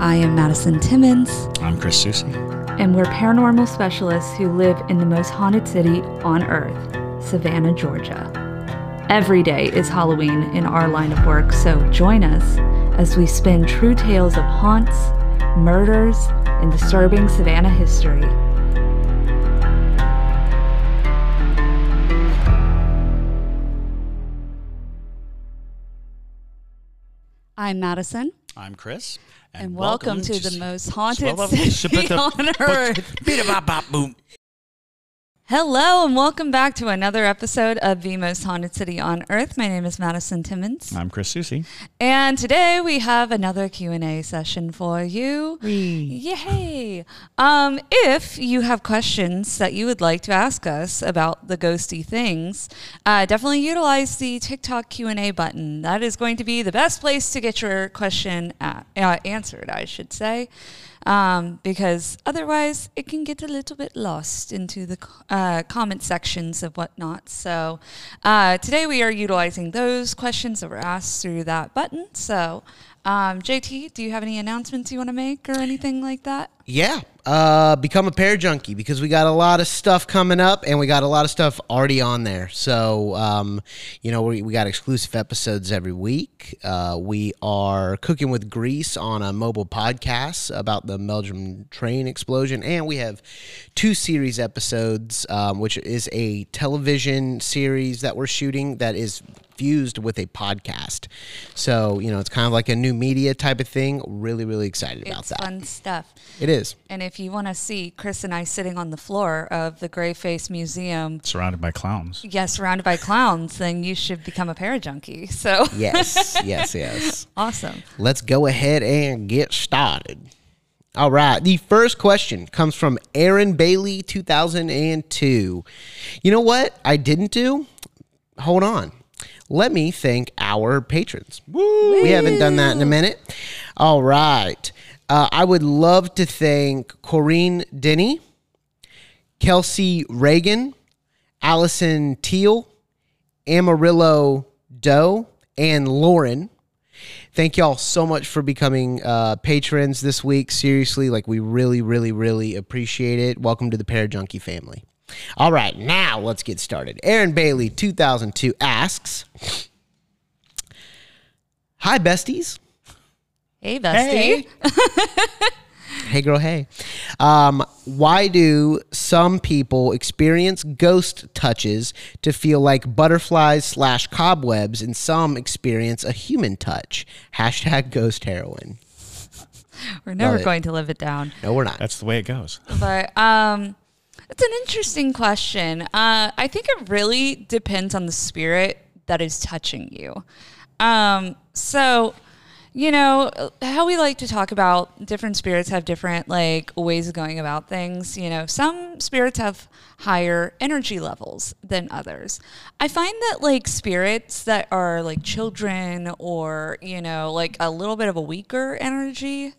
I am Madison Timmons, I'm Chris Susi. and we're paranormal specialists who live in the most haunted city on earth, Savannah, Georgia. Every day is Halloween in our line of work, so join us as we spin true tales of haunts, murders, and disturbing Savannah history. I'm Madison, I'm Chris. and, welcome, to the most haunted city on earth. Hello, and welcome back to another episode of the most haunted city on earth. My name is Madison Timmons, I'm Chris Susi. and today we have another Q and A session for you. Yay! Um, if you have questions that you would like to ask us about the ghosty things, uh, definitely utilize the TikTok Q and A button. That is going to be the best place to get your question uh, uh, answered. I should say um, because otherwise it can get a little bit lost into the uh, comment sections of whatnot. So uh, today we are utilizing those questions that were asked through that button. So um, JT, do you have any announcements you want to make or anything like that? Yeah, uh, become a Parajunkie because we got a lot of stuff coming up and we got a lot of stuff already on there. So, um, you know, we, we got exclusive episodes every week. Uh, we are cooking with grease on a mobile podcast about the Meldrim train explosion, and we have two series episodes, um, which is a television series that we're shooting that is fused with a podcast. So, you know, it's kind of like a new media type of thing. Really, really excited about that. fun stuff. It is. And if you want to see Chris and I sitting on the floor of the Graveface Museum, Surrounded by clowns. yes, surrounded by clowns, then you should become a parajunkie. So Yes, yes, yes. awesome. Let's go ahead and get started. All right. The first question comes from Aaron Bailey, 2002. You know what I didn't do? Hold on. Let me thank our patrons. Woo! We haven't done that in a minute. All right. Uh, I would love to thank Corrine Denny, Kelsey Reagan, Allison Teal, Amarillo Doe, and Lauren. Thank y'all so much for becoming uh, patrons this week. Seriously, like we really, really, really appreciate it. Welcome to the Parajunkie family. All right, now let's get started. Aaron Bailey, 2002, asks Hi, besties. Hey, bestie. Hey, girl, hey. Um, why do some people experience ghost touches to feel like butterflies slash cobwebs, and some experience a human touch? Hashtag ghost heroin. We're never Love it. going to live it down. No, we're not. That's the way it goes. But um, it's an interesting question. Uh, I think it really depends on the spirit that is touching you. Um, so, you know, how we like to talk about different spirits have different like ways of going about things. You know, some spirits have higher energy levels than others. I find that like spirits that are like children or, you know, like a little bit of a weaker energy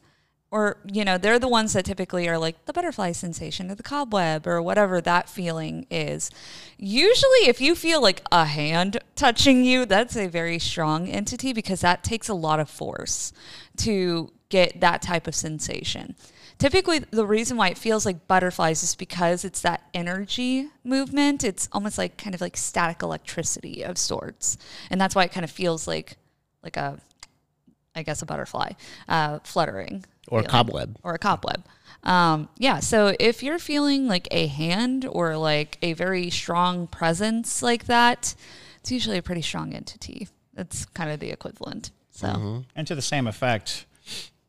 or you know they're the ones that typically are like the butterfly sensation or the cobweb or whatever that feeling is. Usually if you feel like a hand touching you that's a very strong entity because that takes a lot of force to get that type of sensation. Typically the reason why it feels like butterflies is because it's that energy movement. It's almost like kind of like static electricity of sorts. And that's why it kind of feels like like a I guess a butterfly uh, fluttering Or a feeling. cobweb. or a cobweb. Um, yeah, so if you're feeling like a hand or like a very strong presence like that, it's usually a pretty strong entity. That's kind of the equivalent. So Mm-hmm. And to the same effect,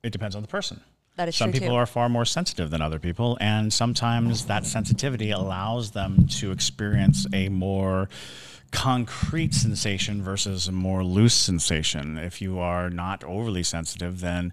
it depends on the person. that is Some true people too. are far more sensitive than other people, and sometimes that sensitivity allows them to experience a more concrete sensation versus a more loose sensation. If you are not overly sensitive, then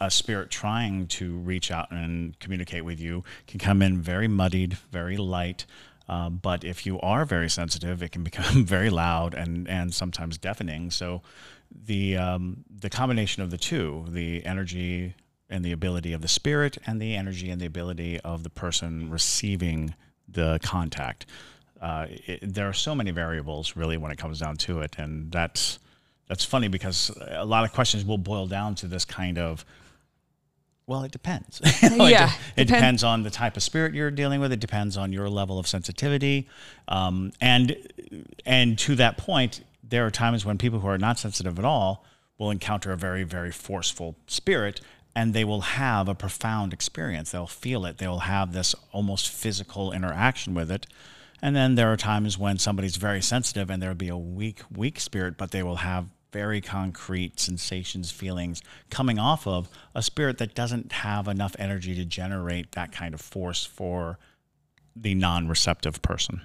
a spirit trying to reach out and communicate with you can come in very muddied, very light. Uh, but if you are very sensitive, it can become very loud and, and sometimes deafening. So the um, the combination of the two, the energy and the ability of the spirit, and the energy and the ability of the person receiving the contact. Uh, it, there are so many variables, really, when it comes down to it, and that's that's funny because a lot of questions will boil down to this kind of Well, it depends. It Yeah, de- it, depend- depends on the type of spirit you're dealing with. It depends on your level of sensitivity, um, and and to that point, there are times when people who are not sensitive at all will encounter a very very forceful spirit, and they will have a profound experience. They'll feel it. They'll have this almost physical interaction with it. And then there are times when somebody's very sensitive and there'll be a weak, weak spirit, but they will have very concrete sensations, feelings coming off of a spirit that doesn't have enough energy to generate that kind of force for the non receptive person.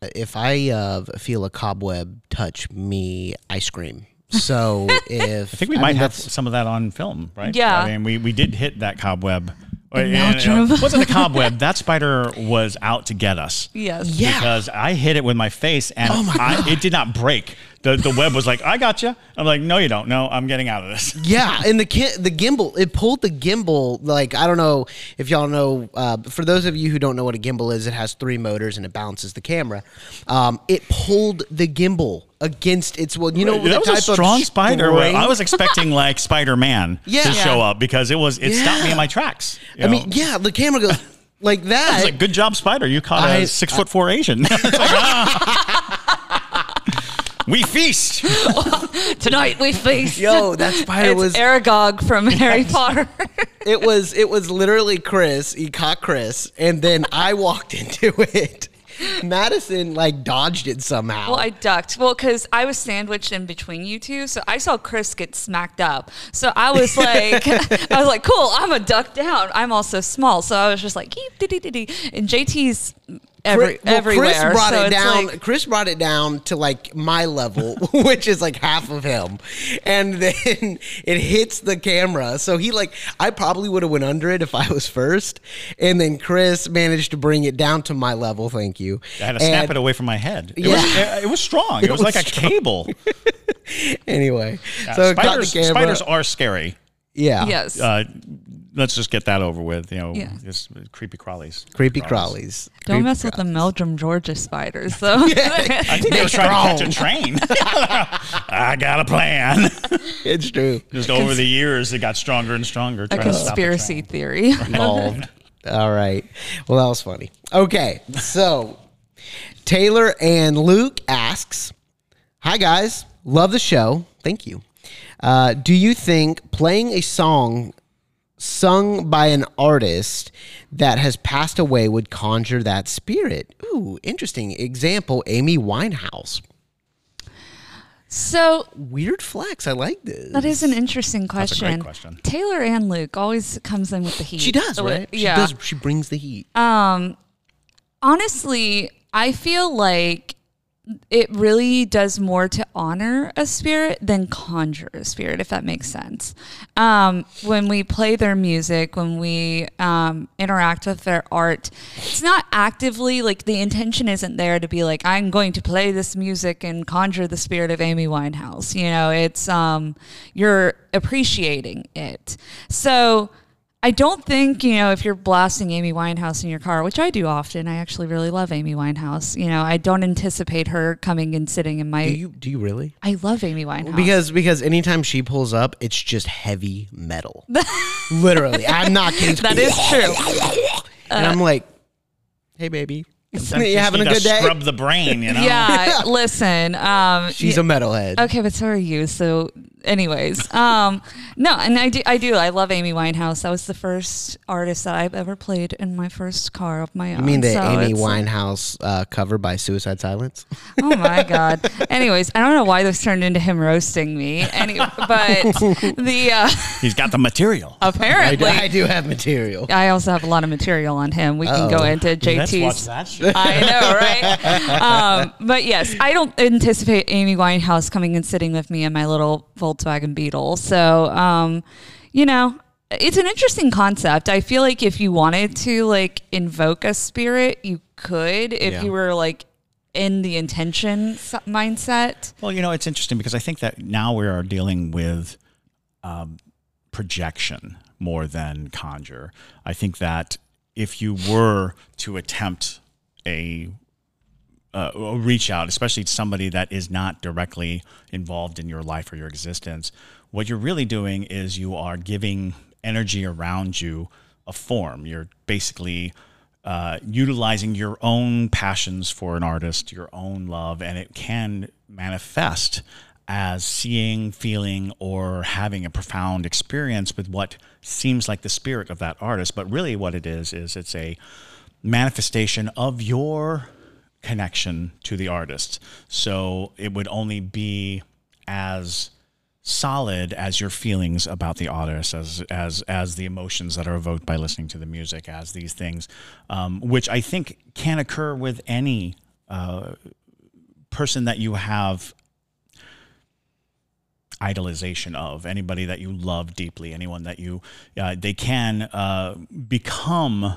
If I uh, feel a cobweb touch me, I scream. So if I think we might have some of that on film, right? Yeah. I mean, we, we did hit that cobweb. And, Meldrim. uh, wasn't a cobweb. That spider was out to get us. Yes. Yeah. Because I hit it with my face and I, it did not break. The, the web was like, I got you. I'm like, no, you don't. No, I'm getting out of this. Yeah, and the ki- the gimbal it pulled the gimbal like I don't know if y'all know. Uh, for those of you who don't know what a gimbal is, it has three motors and it balances the camera. Um, it pulled the gimbal against its well, you know that the was type a strong of spider. I was expecting like Spider Man Yeah. to Yeah. show up because it was it stopped me in my tracks. I mean, yeah, the camera goes like I that. was like, good job, Spider. You caught a I- six foot four Asian. Like, ah. We feast. Tonight we feast. Yo, that spider it's was Aragog from Harry Potter. it was it was literally Chris. He caught Chris, and then I walked into it. Madison like dodged it somehow. well, I ducked. Well, because I was sandwiched in between you two, so I saw Chris get smacked up. So I was like, I was like, cool. I'm a duck down. I'm also small, so I was just like, dee, dee, dee, dee." and JT's every, Chris, well, everywhere. Chris brought so it down. like- Chris brought it down to like my level, which is like half of him, and then it hits the camera. So he like I probably would have went under it if I was first, and then Chris managed to bring it down to my level. Thank you. I had to snap And it away from my head. It, Yeah. was, it, it was strong. It, was, was like a cable. Anyway, Yeah, so it caught spiders, the camera. spiders are scary. yeah, yes. Uh, let's just get that over with. You know, Yeah. just creepy crawlies. creepy crawlies. Don't Creepy mess with the. Meldrim, Georgia spiders. So I think they were trying to catch a train. I got a plan. It's true. Just over the years, it got stronger and stronger. a trying to stop the conspiracy train. theory. involved. All right. Well, that was funny. Okay, so Taylor and Luke asks, "Hi guys, love the show. Thank you. Uh, do you think playing a song sung by an artist that has passed away would conjure that spirit?" Ooh, interesting example. Amy Winehouse. so Weird flex. I like this. that is an interesting a question. great question. Taylor and Luke always comes in with the heat. She does, The way- right? Yeah. She does. She brings the heat. Um, honestly, I feel like it really does more to honor a spirit than conjure a spirit, if that makes sense. Um, when we play their music, when we um, interact with their art, it's not actively like the intention isn't there to be like, I'm going to play this music and conjure the spirit of Amy Winehouse. You know, it's um, you're appreciating it. So, I don't think, you know, if you're blasting Amy Winehouse in your car, which I do often, I actually really love Amy Winehouse. You know, I don't anticipate her coming and sitting in my. Do you? Do you really? I love Amy Winehouse. Because because anytime she pulls up, it's just heavy metal. Literally, I'm not kidding. that is true. and I'm like, hey baby, Sometimes you just having a need to good day? Scrub the brain, you know. Yeah, listen. Um, She's a metalhead. Okay, but so are you. So, anyways, um, no, and I do, I do, I love Amy Winehouse. That was the first artist that I've ever played in my first car of my own. You mean the So Amy Winehouse uh, cover by Suicide Silence? Oh my god. Anyways, I don't know why this turned into him roasting me. Any, but the uh, He's got the material. I do, apparently. I do have material. I also have a lot of material on him. We can go Uh-oh. into Let's watch JT's. that shit. I know, right? Um, but yes, I don't anticipate Amy Winehouse coming and sitting with me in my little Volkswagen Beetle. So, um, you know, it's an interesting concept. I feel like if you wanted to like invoke a spirit, you could if Yeah. you were like in the intention mindset. Well, you know, it's interesting because I think that now we are dealing with um, projection more than conjure. I think that if you were to attempt a uh, a reach out, especially to somebody that is not directly involved in your life or your existence, what you're really doing is you are giving energy around you a form. You're basically uh, utilizing your own passions for an artist, your own love, and it can manifest as seeing, feeling, or having a profound experience with what seems like the spirit of that artist. But really, what it is, is it's a manifestation of your connection to the artist. So it would only be as solid as your feelings about the artist, as as as the emotions that are evoked by listening to the music, as these things, um, which I think can occur with any uh, person that you have idolization of anybody that you love deeply anyone that you uh, they can uh, become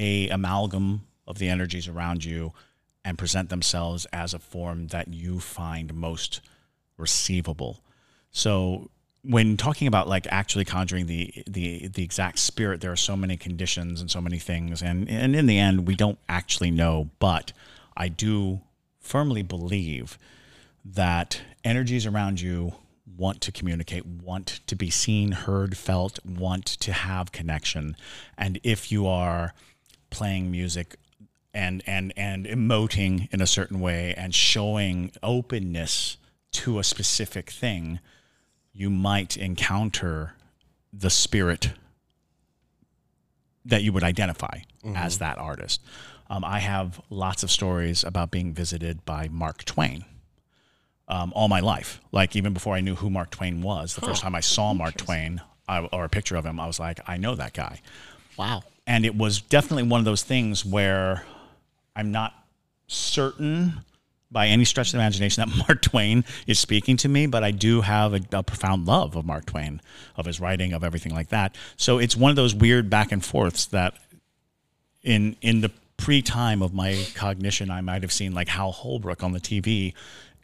a amalgam of the energies around you and present themselves as a form that you find most receivable so when talking about like actually conjuring the the the exact spirit there are so many conditions and so many things and and in the end we don't actually know but i do firmly believe that energies around you want to communicate, want to be seen, heard, felt, want to have connection. And if you are playing music and and and emoting in a certain way and showing openness to a specific thing, you might encounter the spirit that you would identify as that artist. Um, I have lots of stories about being visited by Mark Twain um, all my life. Like even before I knew who Mark Twain was, the first time I saw Mark Twain I, or a picture of him, I was like, I know that guy. Wow. And it was definitely one of those things where I'm not certain by any stretch of the imagination that Mark Twain is speaking to me, but I do have a, a profound love of Mark Twain, of his writing, of everything like that. So it's one of those weird back and forths that in in the pre time of my cognition, I might have seen like Hal Holbrook on the TV,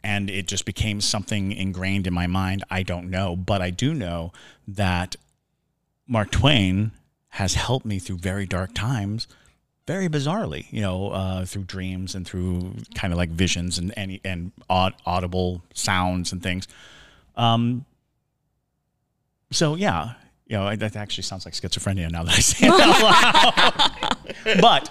and it just became something ingrained in my mind. I don't know, but I do know that Mark Twain has helped me through very dark times, very bizarrely, you know, uh, through dreams and through kind of like visions and and, and aud- audible sounds and things. Um, so yeah, you know, that actually sounds like schizophrenia now that I say it out loud. but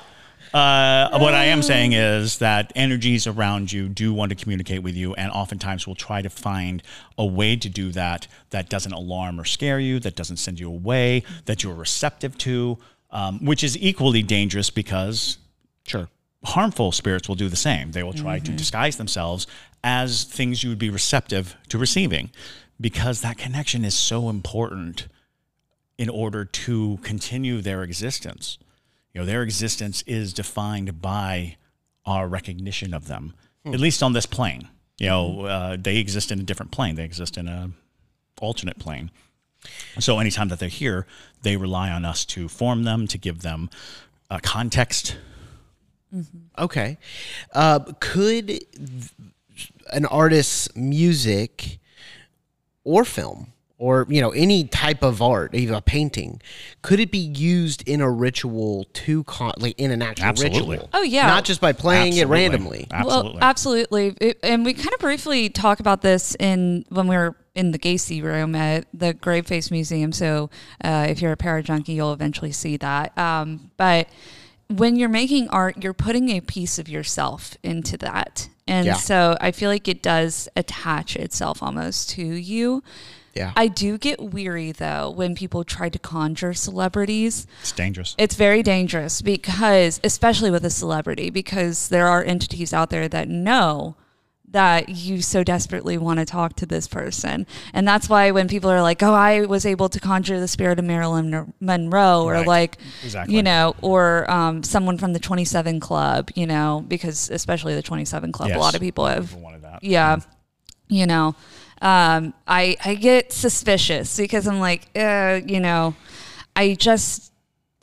uh, what I am saying is that energies around you do want to communicate with you, and oftentimes will try to find a way to do that that doesn't alarm or scare you, that doesn't send you away, that you're receptive to, um, which is equally dangerous because Sure. harmful spirits will do the same. They will try to disguise themselves as things you would be receptive to receiving because that connection is so important in order to continue their existence. You know, their existence is defined by our recognition of them, at least on this plane. You know, uh, they exist in a different plane. They exist in a alternate plane. So anytime that they're here, they rely on us to form them, to give them uh, context, Okay. Uh, could th- an artist's music or film or you know any type of art, even a painting, could it be used in a ritual to con- like in an actual Absolutely. ritual? Oh, yeah. not just by playing it randomly. Absolutely. Well, absolutely. It- and we kind of briefly talk about this in when we were in the Gacy room at the Graveface Museum. So uh, if you're a para junkie, you'll eventually see that. Um, but when you're making art, you're putting a piece of yourself into that. And Yeah. so I feel like it does attach itself almost to you. Yeah. I do get weary though when people try to conjure celebrities. it's dangerous. It's very dangerous because, especially with a celebrity, because there are entities out there that know that you so desperately want to talk to this person. And that's why when people are like, oh, I was able to conjure the spirit of Marilyn Monroe, or Right. like, Exactly. you know, or um, someone from the 27 Club, you know, because especially the 27 Club, a lot of people have People wanted that. yeah you know um i i get suspicious because i'm like uh you know i just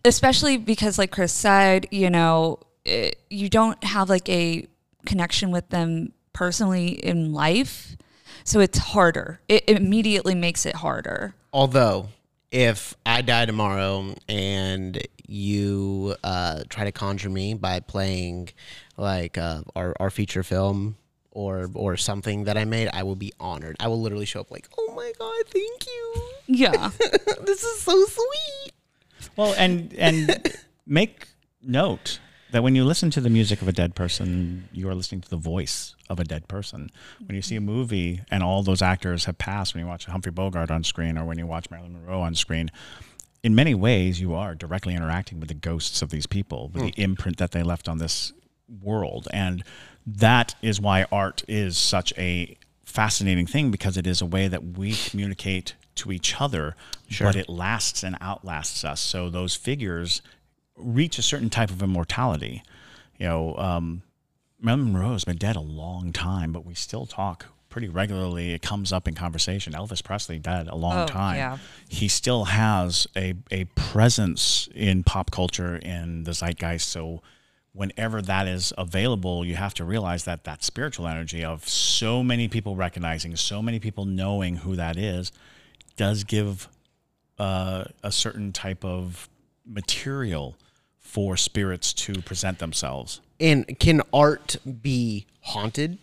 especially because like chris said you know it, you don't have like a connection with them personally in life so it's harder. It immediately makes it harder. Although, if I die tomorrow and you uh, try to conjure me by playing like uh, our, our feature film or or something that I made, I will be honored. I will literally show up like, oh my god, thank you. Yeah. this is so sweet. Well, and and make note that when you listen to the music of a dead person, you are listening to the voice of a dead person. When you see a movie and all those actors have passed, when you watch Humphrey Bogart on screen or when you watch Marilyn Monroe on screen, in many ways you are directly interacting with the ghosts of these people, with hmm. the imprint that they left on this world. And that is why art is such a fascinating thing because it is a way that we communicate to each other, but it lasts and outlasts us. So those figures reach a certain type of immortality. You know, um, Marilyn Monroe has been dead a long time, but we still talk pretty regularly. It comes up in conversation. Elvis Presley dead a long Oh, time. yeah. He still has a, a presence in pop culture in the zeitgeist. So whenever that is available, you have to realize that that spiritual energy of so many people recognizing, so many people knowing who that is, does give uh, a certain type of material for spirits to present themselves. And can art be haunted?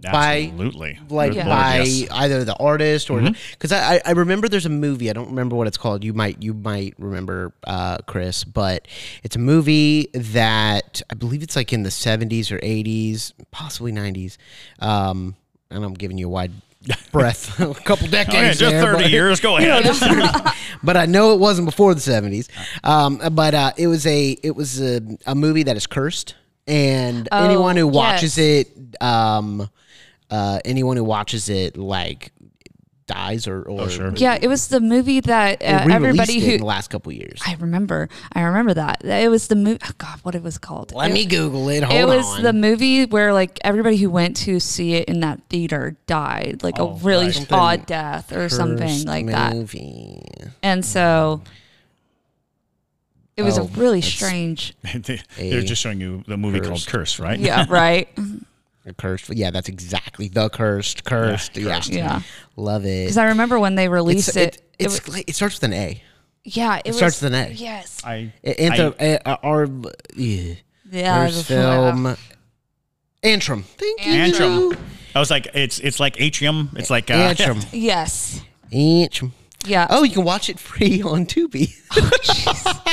By- Absolutely. like Good Lord, by yes. Mm-hmm. either the artist or because I, I I remember there's a movie I don't remember what it's called you might you might remember uh, Chris but it's a movie that I believe it's like in the 70s or 80s possibly 90s um, and I'm giving you a wide breath a couple decades Okay, just there, 30 but- years. Go ahead. just 30. but I know it wasn't before the 70s um, but uh, it was a it was a, a movie that is cursed and Oh, anyone who watches yes. it um, uh, anyone who watches it like dies or, or sure. Yeah, it was the movie that uh, everybody who in the last couple years. I remember. I remember that. It was the movie. Oh God, what it was called? Let it, me Google it. Hold It was on. the movie where like everybody who went to see it in that theater died, like Oh, a really right. Odd death or something Cursed like that. And so it was Oh, a really strange. They- They're just showing you the movie called Curse, right? Yeah, right. The cursed. Yeah, that's exactly the cursed. Cursed. Yeah, cursed. Yeah. love it. Because I remember when they released It's, it. it, it it's was- like- it starts with an A. yeah, it, starts was, with an A. Yes. I, Anthem, I- uh, our yeah. Yeah. First before- film. Antrum. Thank you. Antrum. I was like, it's it's like atrium. It's like uh, Antrum. Yes. Antrum. Yeah. Oh, you can watch it free on Tubi.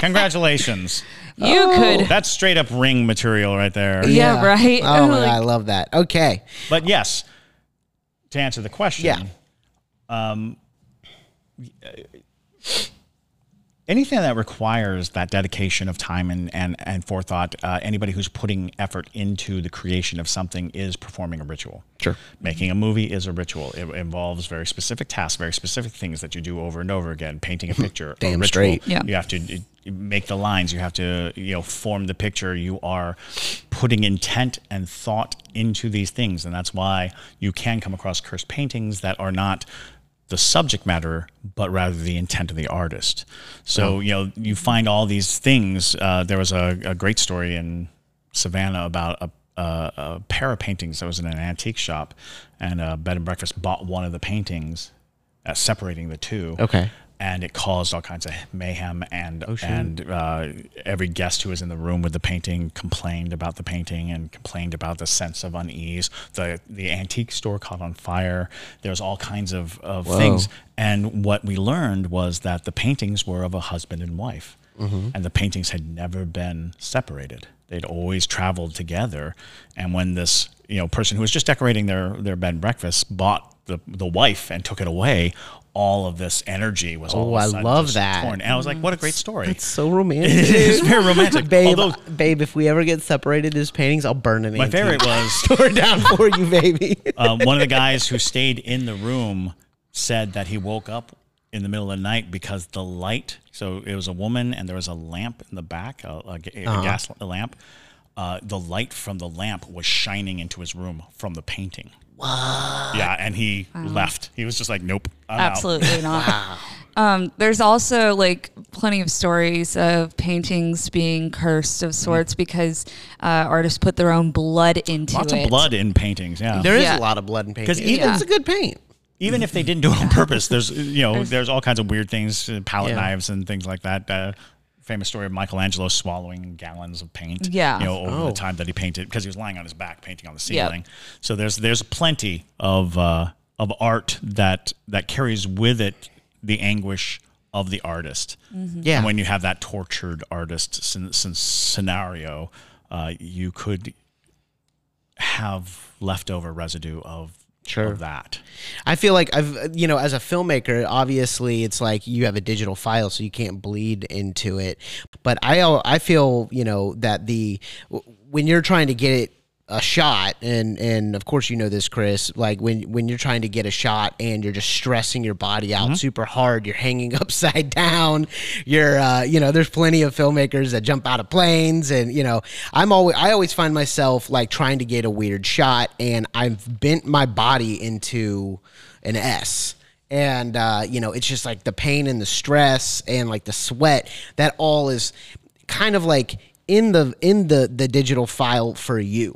Congratulations. You Oh. could. That's straight up ring material right there. Yeah, right? Oh my Like- god, I love that. Okay. But yes, to answer the question, Yeah. Um, uh, anything that requires that dedication of time and and, and forethought, uh, anybody who's putting effort into the creation of something is performing a ritual. Sure. Making a movie is a ritual. It involves very specific tasks, very specific things that you do over and over again. Painting a picture, a Damn ritual. straight. Yeah. You have to uh, make the lines. You have to you know form the picture. You are putting intent and thought into these things, and that's why you can come across cursed paintings that are not the subject matter, but rather the intent of the artist. So you know you find all these things. Uh, there was a, a great story in Savannah about a, a, a pair of paintings that was in an antique shop, and uh, Bed and Breakfast bought one of the paintings, uh, separating the two. Okay. And it caused all kinds of mayhem, and and uh, every guest who was in the room with the painting complained about the painting and complained about the sense of unease. the The antique store caught on fire. There's all kinds of, of things, and what we learned was that the paintings were of a husband and wife, and the paintings had never been separated. They'd always traveled together, and when this you know person who was just decorating their their bed and breakfast bought the the wife and took it away, all of this energy was all Oh, I love that. torn. And I was like, what a great story. It's so romantic. it's very romantic. babe, Although babe, if we ever get separated as paintings, I'll burn it. my favorite was Tore down for you, baby. uh, one of the guys who stayed in the room said that he woke up in the middle of the night because the light. So it was a woman, and there was a lamp in the back, a, a, a Uh-huh. gas lamp. Uh, the light from the lamp was shining into his room from the painting. Yeah, and he left. He was just like, "Nope, I'm out." Absolutely not. Um, there's also like plenty of stories of paintings being cursed of sorts because uh, artists put their own blood into it. Lots it. of blood in paintings. Yeah, There is Yeah. a lot of blood in paint. 'Cause Even even- it's a good paint. even if they didn't do it on purpose, there's you know there's all kinds of weird things, uh, palette Yeah. knives and things like that. Uh, famous story of Michelangelo swallowing gallons of paint. Yeah. you know over Oh. the time that he painted because he was lying on his back painting on the Yep. ceiling. So there's there's plenty of uh, of art that that carries with it the anguish of the artist. Yeah. And when you have that tortured artist scen- scen- scenario, uh, you could have leftover residue of, Sure. of that. I feel like I've, you know, as a filmmaker, obviously it's like you have a digital file, so you can't bleed into it. But I, I feel, you know, that the when you're trying to get it a shot, and and of course you know this, Chris, like when when you're trying to get a shot and you're just stressing your body out super hard, you're hanging upside down, you're, uh, you know, there's plenty of filmmakers that jump out of planes, and you know, I'm always, I always find myself like trying to get a weird shot, and I've bent my body into an S. And uh, you know, it's just like the pain and the stress and like the sweat. That all is kind of like in the in the the digital file for you.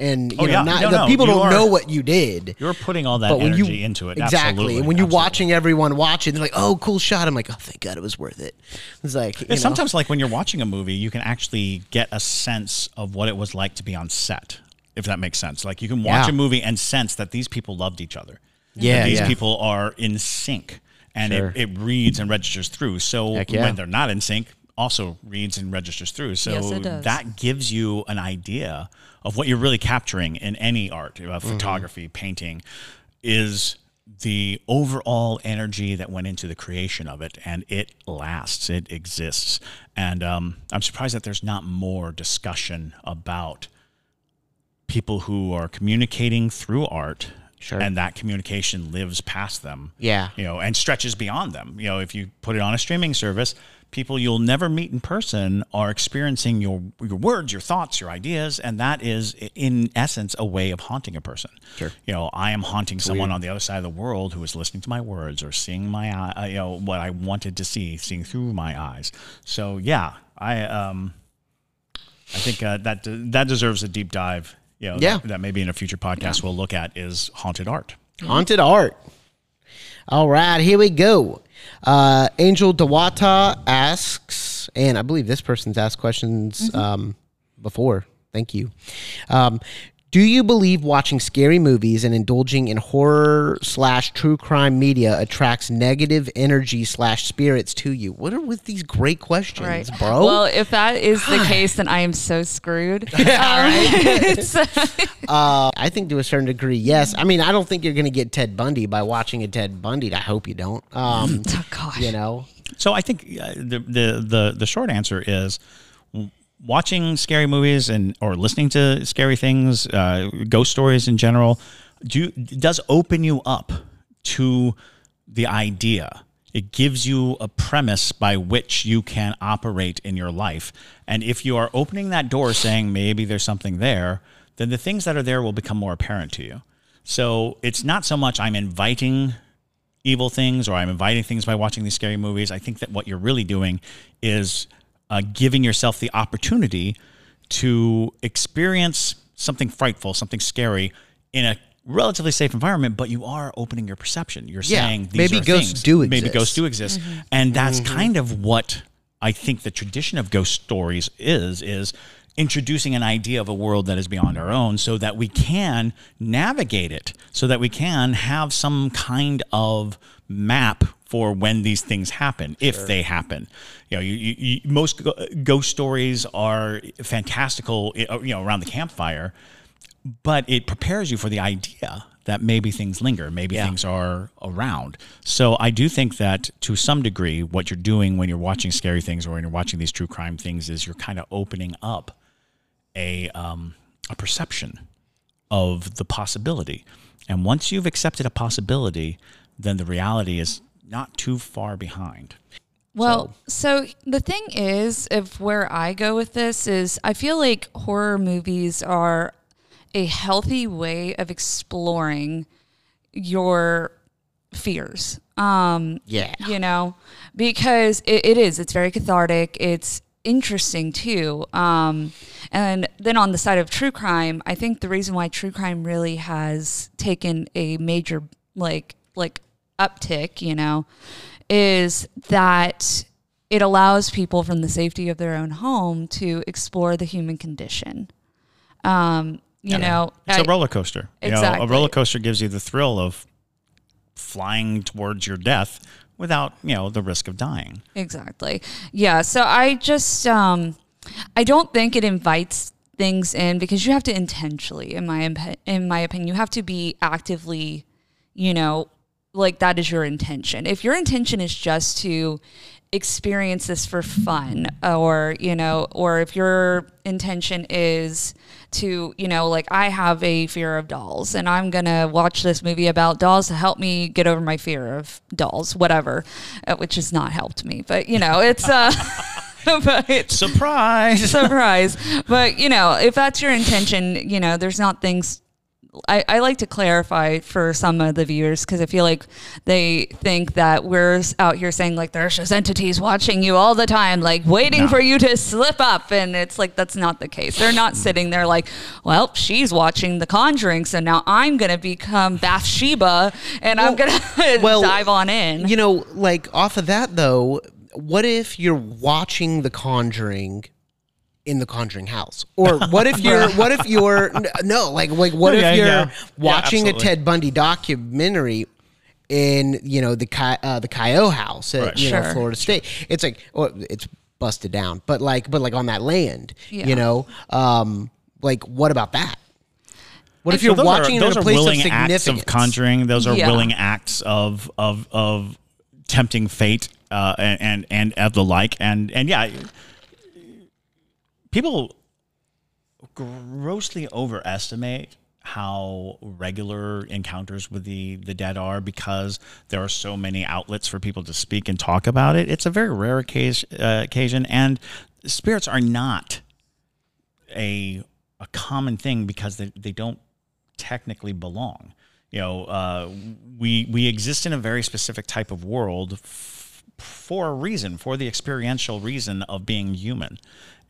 And you Oh, know, yeah. not, No, the no, people you don't are- know what you did. You're putting all that energy you into it. exactly, Absolutely. and when you're Absolutely. watching everyone watch it, they're like, "Oh, cool shot!" I'm like, "Oh, thank God, it was worth it." It's like, know, sometimes, like when you're watching a movie, you can actually get a sense of what it was like to be on set, if that makes sense. Like you can watch Yeah. a movie and sense that these people loved each other. Yeah, these yeah. people are in sync, and Sure. it, it reads and registers through. So yeah. when they're not in sync, also reads and registers through. So Yes, it does. that gives you an idea of what you're really capturing in any art, uh, Mm-hmm. photography, painting, is the overall energy that went into the creation of it, and it lasts, it exists. And um, I'm surprised that there's not more discussion about people who are communicating through art. Sure. And that communication lives past them Yeah. you know, and stretches beyond them. You know, if you put it on a streaming service, people you'll never meet in person are experiencing your your words, your thoughts, your ideas, and that is in essence a way of haunting a person. Sure. You know, I am haunting someone on the other side of the world who is listening to my words or seeing my uh, you know, what I wanted to see, seeing through my eyes. So yeah, I um, I think uh, that that deserves a deep dive. You know, Yeah. that, that maybe in a future podcast we'll look at is haunted art. Haunted art. All right, here we go. Uh, Angel Dewata asks, and I believe this person's asked questions um, before. Thank you. Um, do you believe watching scary movies and indulging in horror slash true crime media attracts negative energy slash spirits to you? What are with these great questions, Right. bro? Well, if that is the case, then I am so screwed. Yeah, right. Uh, I think to a certain degree, yes. I mean, I don't think you're going to get Ted Bundy by watching a Ted Bundy. I hope you don't. Um, oh, gosh. you know, So I think uh, the, the the the short answer is w- watching scary movies and or listening to scary things, uh, ghost stories in general, do does open you up to the idea. It gives you a premise by which you can operate in your life. And if you are opening that door saying maybe there's something there, then the things that are there will become more apparent to you. So it's not so much I'm inviting evil things or I'm inviting things by watching these scary movies. I think that what you're really doing is uh, giving yourself the opportunity to experience something frightful, something scary in a relatively safe environment, but you are opening your perception. You're Yeah, saying these maybe are ghosts things. do exist. Maybe ghosts do exist. And that's kind of what I think the tradition of ghost stories is is introducing an idea of a world that is beyond our own so that we can navigate it so that we can have some kind of map for when these things happen if they happen you know you, you, you, most ghost stories are fantastical you know around the campfire but it prepares you for the idea that maybe things linger, maybe Yeah. things are around. So I do think that to some degree, what you're doing when you're watching scary things or when you're watching these true crime things is you're kind of opening up a um, a perception of the possibility. And once you've accepted a possibility, then the reality is not too far behind. Well, so the thing is, if where I go with this is, I feel like horror movies are a healthy way of exploring your fears. Um, Yeah. you know, because it, it is, it's very cathartic. It's interesting too. Um, and then on the side of true crime, I think the reason why true crime really has taken a major like like uptick, you know, is that it allows people from the safety of their own home to explore the human condition. Um, you know, It's I- a roller coaster. You know, Exactly. a roller coaster gives you the thrill of flying towards your death, without you know the risk of dying. Exactly. Yeah. So I just um I don't think it invites things in because you have to intentionally in my in my opinion you have to be actively you know like that is your intention. If your intention is just to experience this for fun or you know or if your intention is to you know like i have a fear of dolls and i'm gonna watch this movie about dolls to help me get over my fear of dolls whatever uh, which has not helped me but you know it's uh but Surprise! surprise but you know if that's your intention you know there's not things I, I like to clarify for some of the viewers because I feel like they think that we're out here saying like there's just entities watching you all the time, like waiting No. for you to slip up, and it's like that's not the case. They're not mm. sitting there like, well, she's watching The Conjuring, so now I'm gonna become Bathsheba and I'm gonna well, dive on in. You know, like off of that though, what if you're watching The Conjuring in the Conjuring house, or what if you're what if you're no, like like what Yeah, if you're yeah. Yeah, watching a. Ted Bundy documentary? In you know the Ki- uh, the Chi O house at Right. you know Florida State, it's like well, it's busted down, but like but like on that land, Yeah. you know, um, like what about that? What if So you're those watching are, it in those a are place of willing acts of conjuring. Those are Yeah. willing acts of of of tempting fate uh, and, and and of the like. And and yeah, people grossly overestimate how regular encounters with the the dead are because there are so many outlets for people to speak and talk about it. It's a very rare occasion, uh, occasion and spirits are not a a common thing because they, they don't technically belong. You know, uh, we we exist in a very specific type of world for a reason, for the experiential reason of being human,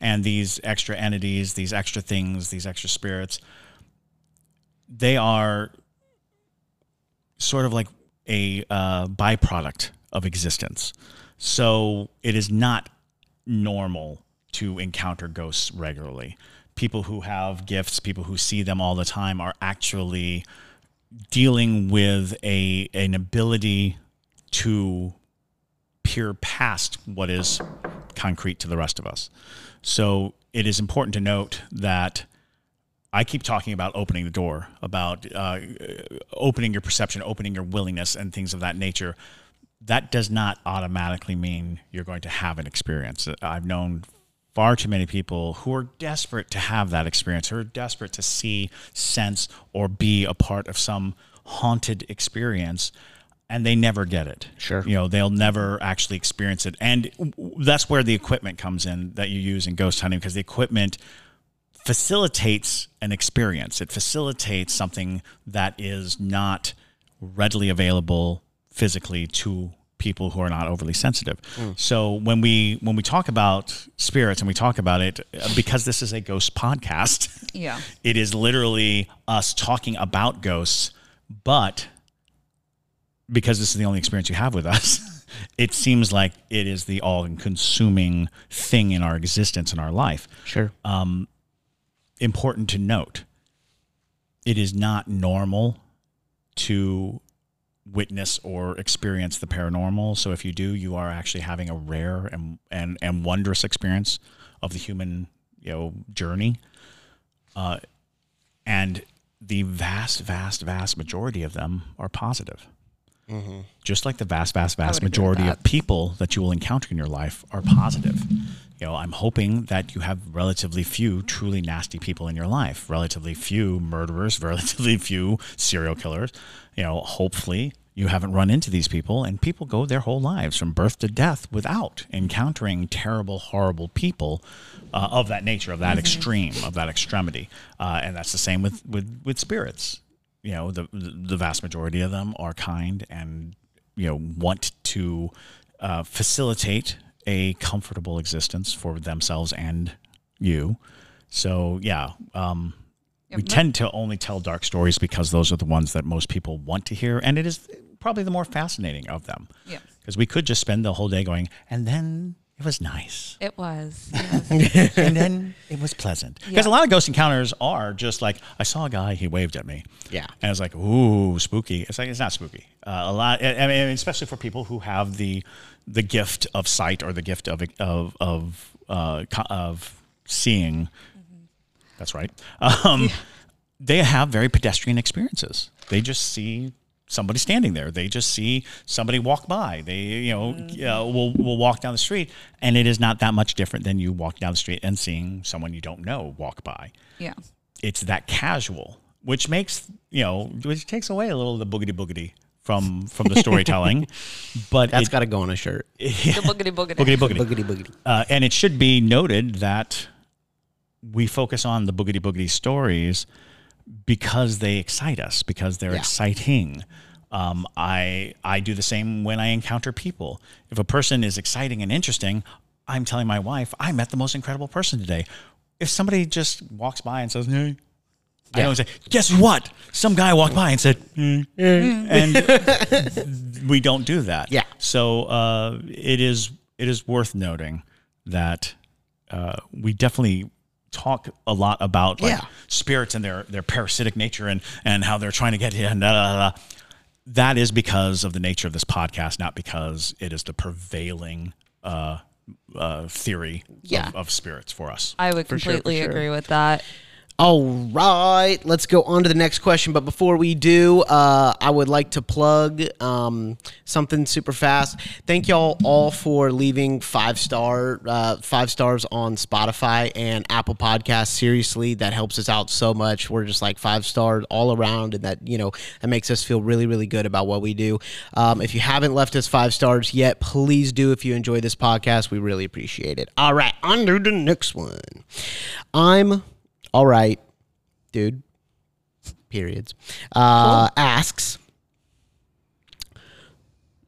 and these extra entities, these extra things, these extra spirits, they are sort of like a uh, byproduct of existence. So it is not normal to encounter ghosts regularly. People who have gifts, people who see them all the time, are actually dealing with a an ability to peer past what is concrete to the rest of us. So it is important to note that I keep talking about opening the door, about uh, opening your perception, opening your willingness, and things of that nature. That does not automatically mean you're going to have an experience. I've known far too many people who are desperate to have that experience, who are desperate to see, sense, or be a part of some haunted experience, and they never get it. Sure. You know, they'll never actually experience it. And that's where the equipment comes in that you use in ghost hunting because the equipment facilitates an experience. It facilitates something that is not readily available physically to people who are not overly sensitive. So when we when we talk about spirits and we talk about it uh, because this is a ghost podcast, Yeah. it is literally us talking about ghosts, but because this is the only experience you have with us, it seems like it is the all consuming thing in our existence in our life. Sure. important to note it is not normal to witness or experience the paranormal. So if you do you are actually having a rare and and, and wondrous experience of the human you know journey. Uh, and the vast vast vast majority of them are positive just like the vast, vast, vast would agree with majority of people that you will encounter in your life are positive. You know, I'm hoping that you have relatively few truly nasty people in your life, relatively few murderers, relatively few serial killers. You know, hopefully you haven't run into these people and people go their whole lives from birth to death without encountering terrible, horrible people uh, of that nature, of that extreme, of that extremity. Uh, and that's the same with, with, with spirits you know the the vast majority of them are kind and you know want to uh, facilitate a comfortable existence for themselves and you so yeah um, we tend to only tell dark stories because those are the ones that most people want to hear and it is probably the more fascinating of them Yeah. because we could just spend the whole day going and then it was nice. It was. yes. and then it was pleasant because a lot of ghost encounters are just like I saw a guy, he waved at me. Yeah. and I was like, ooh, spooky. It's like it's not spooky. Uh, a lot, I mean, especially for people who have the the gift of sight or the gift of of of uh, of seeing. That's right. Um, They have very pedestrian experiences. They just see somebody standing there. They just see somebody walk by. They, you know, uh, will will walk down the street, and it is not that much different than you walk down the street and seeing someone you don't know walk by. yeah. It's that casual, which makes you know, which takes away a little of the boogity boogity from from the storytelling. but that's got to go on a shirt. The boogity boogity. boogity boogity. Boogity boogity. Uh, and it should be noted that we focus on the boogity boogity stories because they excite us, because they're Yeah. exciting. Um, I I do the same when I encounter people. If a person is exciting and interesting, I'm telling my wife I met the most incredible person today. If somebody just walks by and says, "Hey," I don't say, "Guess what?" Some guy walked by and said, "Hmm." and we don't do that. Yeah. So uh, it is it is worth noting that uh, we definitely talk a lot about like Yeah. spirits and their their parasitic nature and and how they're trying to get in. Da, da, da, da. That is because of the nature of this podcast, not because it is the prevailing uh, uh, theory Yeah. of, of spirits for us. I would For sure, completely sure. agree with that. All right, let's go on to the next question. But before we do, uh, I would like to plug um, something super fast. Thank y'all all for leaving five star uh, five stars on Spotify and Apple Podcasts. Seriously, that helps us out so much. We're just like five stars all around, and that you know that makes us feel really really good about what we do. Um, if you haven't left us five stars yet, please do. If you enjoy this podcast, we really appreciate it. All right, on to the next one. I'm all right, dude. Periods. Uh, asks.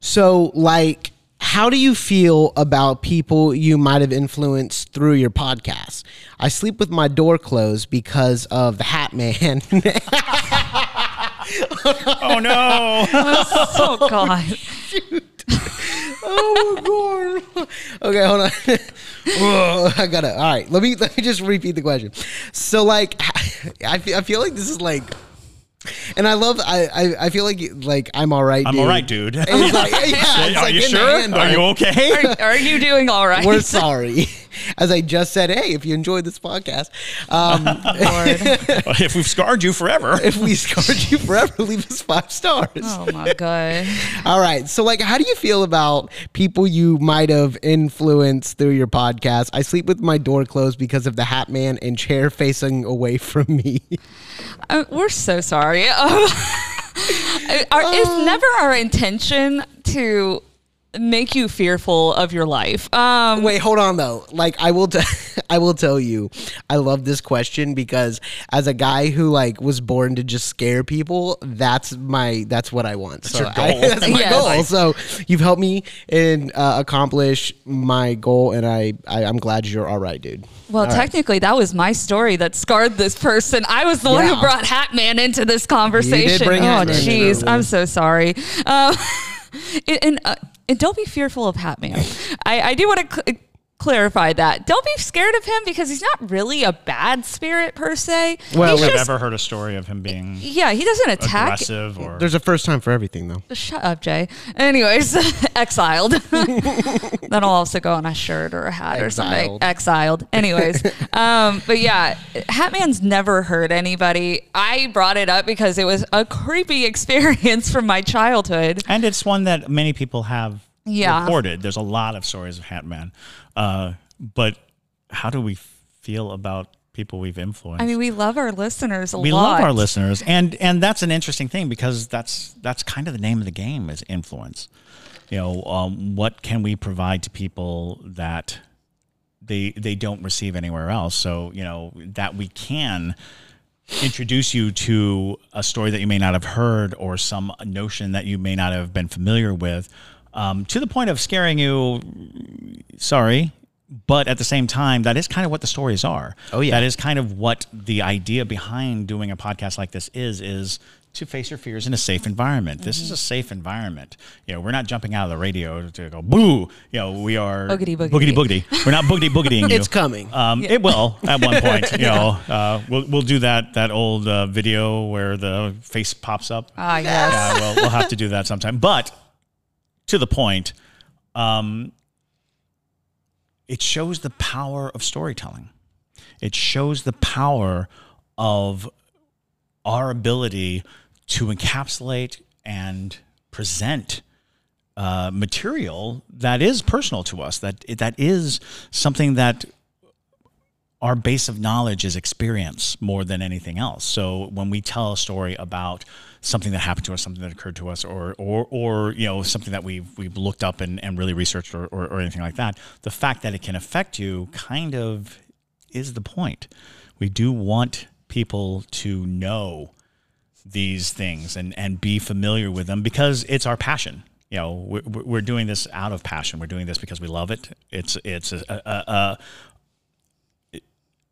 So, like, how do you feel about people you might have influenced through your podcast? I sleep with my door closed because of the Hat Man. oh no! Oh God. oh my god. Okay, hold on. Whoa, I gotta. All right, let me let me just repeat the question. So, like, I feel, I feel like this is like, and I love. I I, I feel like like I'm all right. I'm dude. all right, dude. It's like, yeah, it's Are like you sure? hand, Are you okay? Are, are you doing all right? We're sorry. As I just said, hey, if you enjoyed this podcast, um, if we've scarred you forever, if we scarred you forever, leave us five stars. oh my God. All right. So, like, how do you feel about people you might have influenced through your podcast? I sleep with my door closed because of the hat man and chair facing away from me. Uh, we're so sorry. Um, our, it's never our intention to make you fearful of your life. Um, Wait, hold on though. Like, I will, t- I will tell you, I love this question because as a guy who like was born to just scare people, that's my, that's what I want. so your I- goal. that's my Yes. goal. So you've helped me and uh, accomplish my goal, and I, I, I'm glad you're all right, dude. well, All right. technically, that was my story that scarred this person. I was the one who brought Hat Man into this conversation. bring oh, Hat Man into jeez. I'm so sorry. Um, and, uh, and don't be fearful of Hat Man. I, I do want to cl- clarify that. Don't be scared of him because he's not really a bad spirit per se. Well, he's I've just, never heard a story of him being yeah, he doesn't attack. aggressive or. There's a first time for everything, though. Shut up, Jay. Anyways, exiled. That'll also go on a shirt or a hat or something. Exiled. Exiled. Anyways, um, but yeah, Hatman's never hurt anybody. I brought it up because it was a creepy experience from my childhood. and it's one that many people have Yeah. reported. There's a lot of stories of Hat Man. Uh, but how do we feel about people we've influenced? I mean, we love our listeners a we lot. love our listeners, and and that's an interesting thing because that's that's kind of the name of the game is influence. You know, um, what can we provide to people that they they don't receive anywhere else? So you know that we can introduce you to a story that you may not have heard or some notion that you may not have been familiar with, um, to the point of scaring you. Sorry, but at the same time, that is kind of what the stories are. Oh, yeah. that is kind of what the idea behind doing a podcast like this is. Is to face your fears in a safe environment. This is a safe environment. You know, we're not jumping out of the radio to go boo. You know, we are Boogity, boogity. boogity boogity. We're not boogity boogieting you. It's coming. Um, It will at one point. You know, uh, we'll we'll do that that old uh, video where the face pops up. Ah, yes. Yeah, well, we'll have to do that sometime. But to the point, um, it shows the power of storytelling. It shows the power of our ability to encapsulate and present uh, material that is personal to us. That that is something that our base of knowledge is experience more than anything else. So when we tell a story about something that happened to us, something that occurred to us, or or or you know something that we've we've looked up and, and really researched or, or, or anything like that, the fact that it can affect you kind of is the point. We do want people to know these things and and be familiar with them because it's our passion. You know, we're, we're doing this out of passion. We're doing this because we love it. It's it's a, a, a,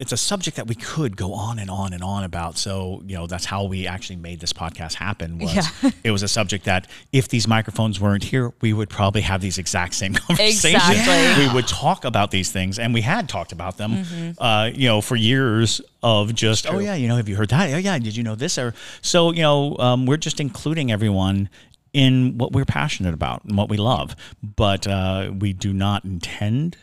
it's a subject that we could go on and on and on about. So, you know, that's how we actually made this podcast happen was Yeah. it was a subject that if these microphones weren't here, we would probably have these exact same conversations. Exactly. We would talk about these things and we had talked about them Mm-hmm. uh, you know, for years of just, oh yeah, you know, have you heard that? Oh yeah, did you know this? Or so, you know, um, we're just including everyone in what we're passionate about and what we love. But uh, we do not intend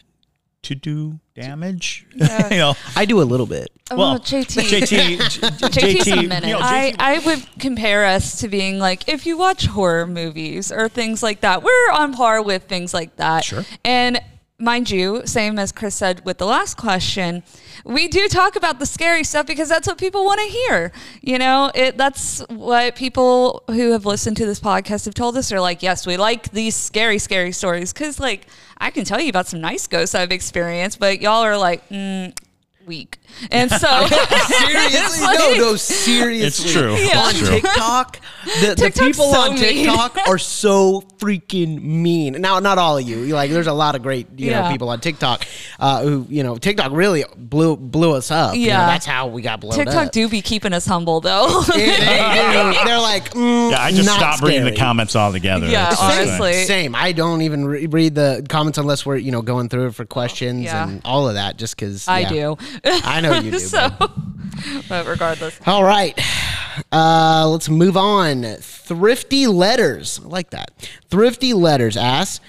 to do damage. you know, I do a little bit. Oh, well, JT. JT, JT's a JT, minute. you know, I, JT I would compare us to being like if you watch horror movies or things like that, we're on par with things like that. Sure. And mind you, same as Chris said with the last question, we do talk about the scary stuff because that's what people want to hear. You know, it that's what people who have listened to this podcast have told us. They're like, yes, we like these scary, scary stories because like I can tell you about some nice ghosts I've experienced, but y'all are like. Mm, weak and so Seriously, no, no, seriously. It's true. Yeah. On true. TikTok, the, the people so on mean. TikTok are so freaking mean. Now, not all of you. Like, there's a lot of great, you know, people on TikTok uh, who, you know, TikTok really blew blew us up. You know, Yeah. that's how we got blown TikTok up. do be keeping us humble though. They- they do. They're like, mm, Yeah, I just not stopped reading the comments altogether. Yeah, It's just, honestly. Same. I don't even re- read the comments unless we're you know going through it for questions Yeah. and all of that. Just because I do. I know you do. so, babe. but regardless, All right. Uh, let's move on. Thrifty Letters. I like that. Thrifty Letters asks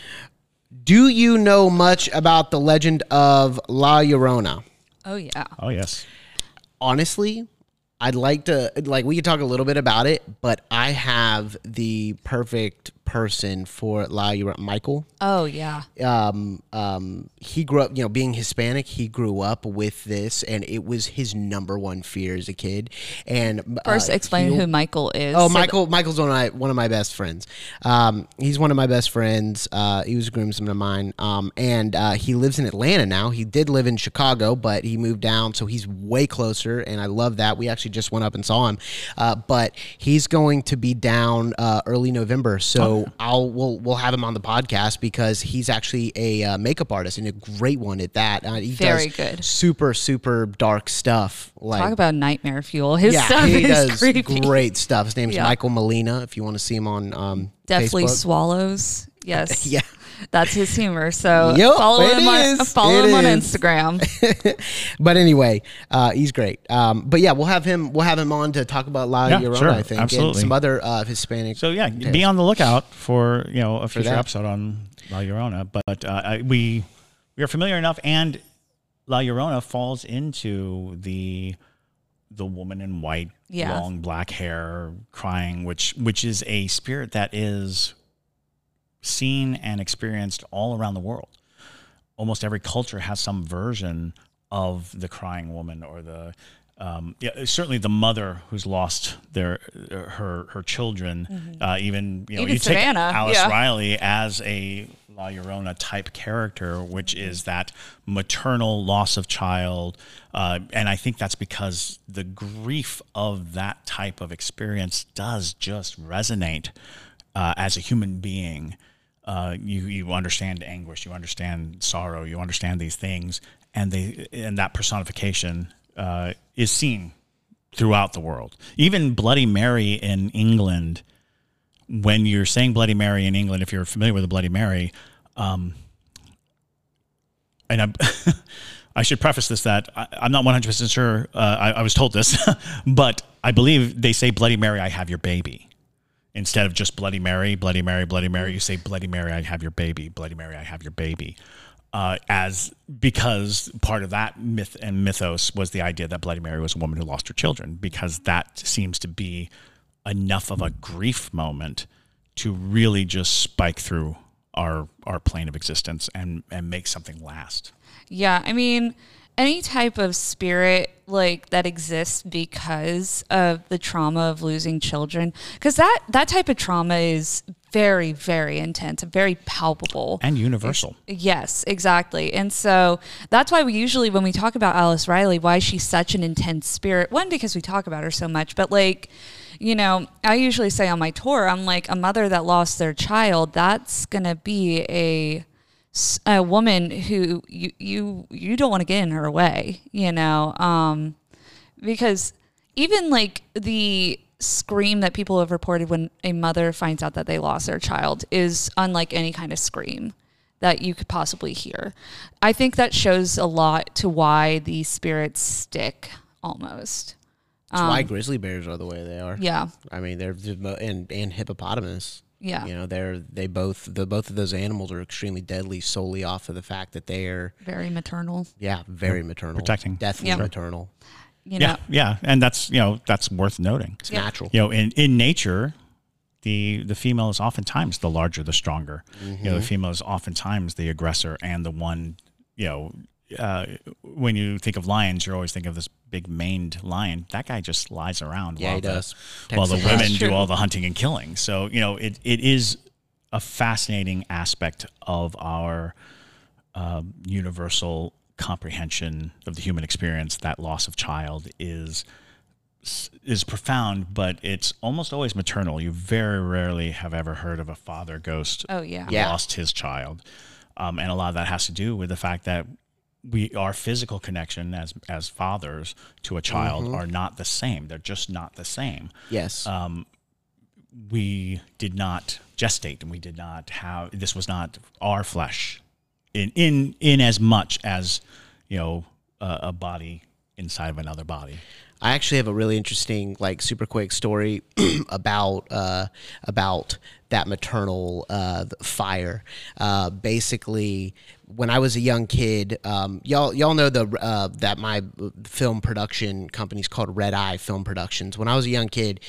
Do you know much about the legend of La Llorona? oh yeah, Oh yes. Honestly, I'd like to, like, we could talk a little bit about it, but I have the perfect person for La Llorona. Michael. oh yeah. um, um, he grew up, you know, being Hispanic, he grew up with this, and it was his number one fear as a kid. And uh, First, explain who Michael is. Oh, so Michael! Michael's one of my one of my best friends. Um, he's one of my best friends. Uh, he was a groomsman of mine, um, and uh, he lives in Atlanta now. He did live in Chicago, but he moved down, so he's way closer, and I love that. We actually just went up and saw him, uh, but he's going to be down uh, early November, so I'll we'll we'll have him on the podcast because he's actually a uh, makeup artist and a great one at that. Uh, he Very does good. super super dark stuff. Like Talk about nightmare fuel. His yeah, stuff he is does creepy. great stuff. His name's Yeah. Michael Molina. If you want to see him on um, Deathly Facebook. swallows. Yes. Yeah. That's his humor. So Yep, follow him on follow It him on. Instagram. But anyway, uh, he's great. Um, but yeah, we'll have him. We'll have him on to talk about La Yeah, Llorona, sure, I think, and absolutely. some other uh, Hispanic. So yeah, be on the lookout for you know a future episode on La Llorona. But uh, I, we we are familiar enough, and La Llorona falls into the the woman in white, Yeah. long black hair, crying, which which is a spirit that is seen and experienced all around the world. Almost every culture has some version of the crying woman or the um, yeah, certainly the mother who's lost their her her children. Uh, even you know Even you take Alice yeah. Riley as a La Llorona type character, which is that maternal loss of child, uh, and I think that's because the grief of that type of experience does just resonate uh, as a human being uh, you you understand anguish, you understand sorrow, you understand these things, and they and that personification uh, is seen throughout the world. Even Bloody Mary in England, when you're saying Bloody Mary in England, if you're familiar with the Bloody Mary, um, and I, I should preface this that I, am not 100 percent sure. Uh, I, I was told this, but I believe they say Bloody Mary, I have your baby. Instead of just Bloody Mary, Bloody Mary, Bloody Mary, you say Bloody Mary, I have your baby. Bloody Mary, I have your baby. Uh, as because part of that myth and mythos was the idea that Bloody Mary was a woman who lost her children, because that seems to be enough of a grief moment to really just spike through our our plane of existence and and make something last. Yeah, I mean, any type of spirit like that exists because of the trauma of losing children because that that type of trauma is very very intense very palpable. And universal. Yes exactly. And so that's why we usually when we talk about alice riley why she's such an intense spirit one because we talk about her so much but like you know i usually say on my tour i'm like a mother that lost their child that's gonna be a a woman who you you you don't want to get in her way, you know, um, because even like the scream that people have reported when a mother finds out that they lost their child is unlike any kind of scream that you could possibly hear. I think that shows a lot to why these spirits stick almost. That's um, why grizzly bears are the way they are. Yeah. I mean, they're, and and hippopotamus. Yeah. You know, they're they both the both of those animals are extremely deadly solely off of the fact that they are very maternal. Yeah, very maternal. Protecting. Deathly yep. maternal. You know? Yeah, yeah. And that's you know, that's worth noting. It's yeah. natural. You know, in, in nature, the the female is oftentimes the larger, the stronger. Mm-hmm. You know, the female is oftentimes the aggressor and the one, you know, uh, when you think of lions, you're always thinking of this big maned lion. That guy just lies around yeah, while, he the, does. while the women do all the hunting and killing. So, you know, it, it is a fascinating aspect of our uh, universal comprehension of the human experience. That loss of child is is profound, but it's almost always maternal. You very rarely have ever heard of a father ghost oh, yeah. yeah. lost his child. Um, and a lot of that has to do with the fact that we our physical connection as as fathers to a child mm-hmm. are not the same. They're just not the same. Yes. Um, we did not gestate, and we did not have. This was not our flesh, in in in as much as you know a, a body inside of another body. I actually have a really interesting, like, super quick story about uh, about that maternal uh, fire. Uh, basically, when I was a young kid, um, y'all y'all know the uh, that my film production company is called Red Eye Film Productions. When I was a young kid.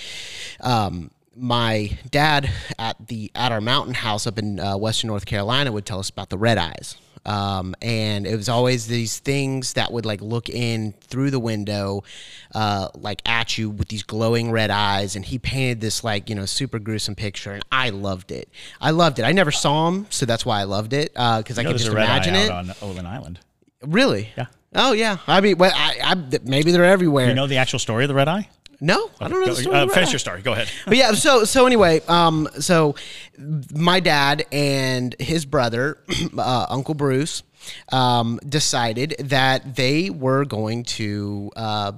Um, my dad at the at our mountain house up in uh, western North Carolina would tell us about the red eyes. Um, and it was always these things that would like look in through the window, uh, like at you with these glowing red eyes. And he painted this like you know super gruesome picture, and I loved it. I loved it. I never saw him, so that's why I loved it because uh, I could just imagine it on Oatland Island. Really? Yeah. Oh yeah. I mean, well, I, I, maybe they're everywhere. You know the actual story of the red eye? No, okay, I don't know go, the story. Uh, finish your story. Go ahead. But yeah, so so anyway, um, so my dad and his brother, uh, Uncle Bruce, um, decided that they were going to uh,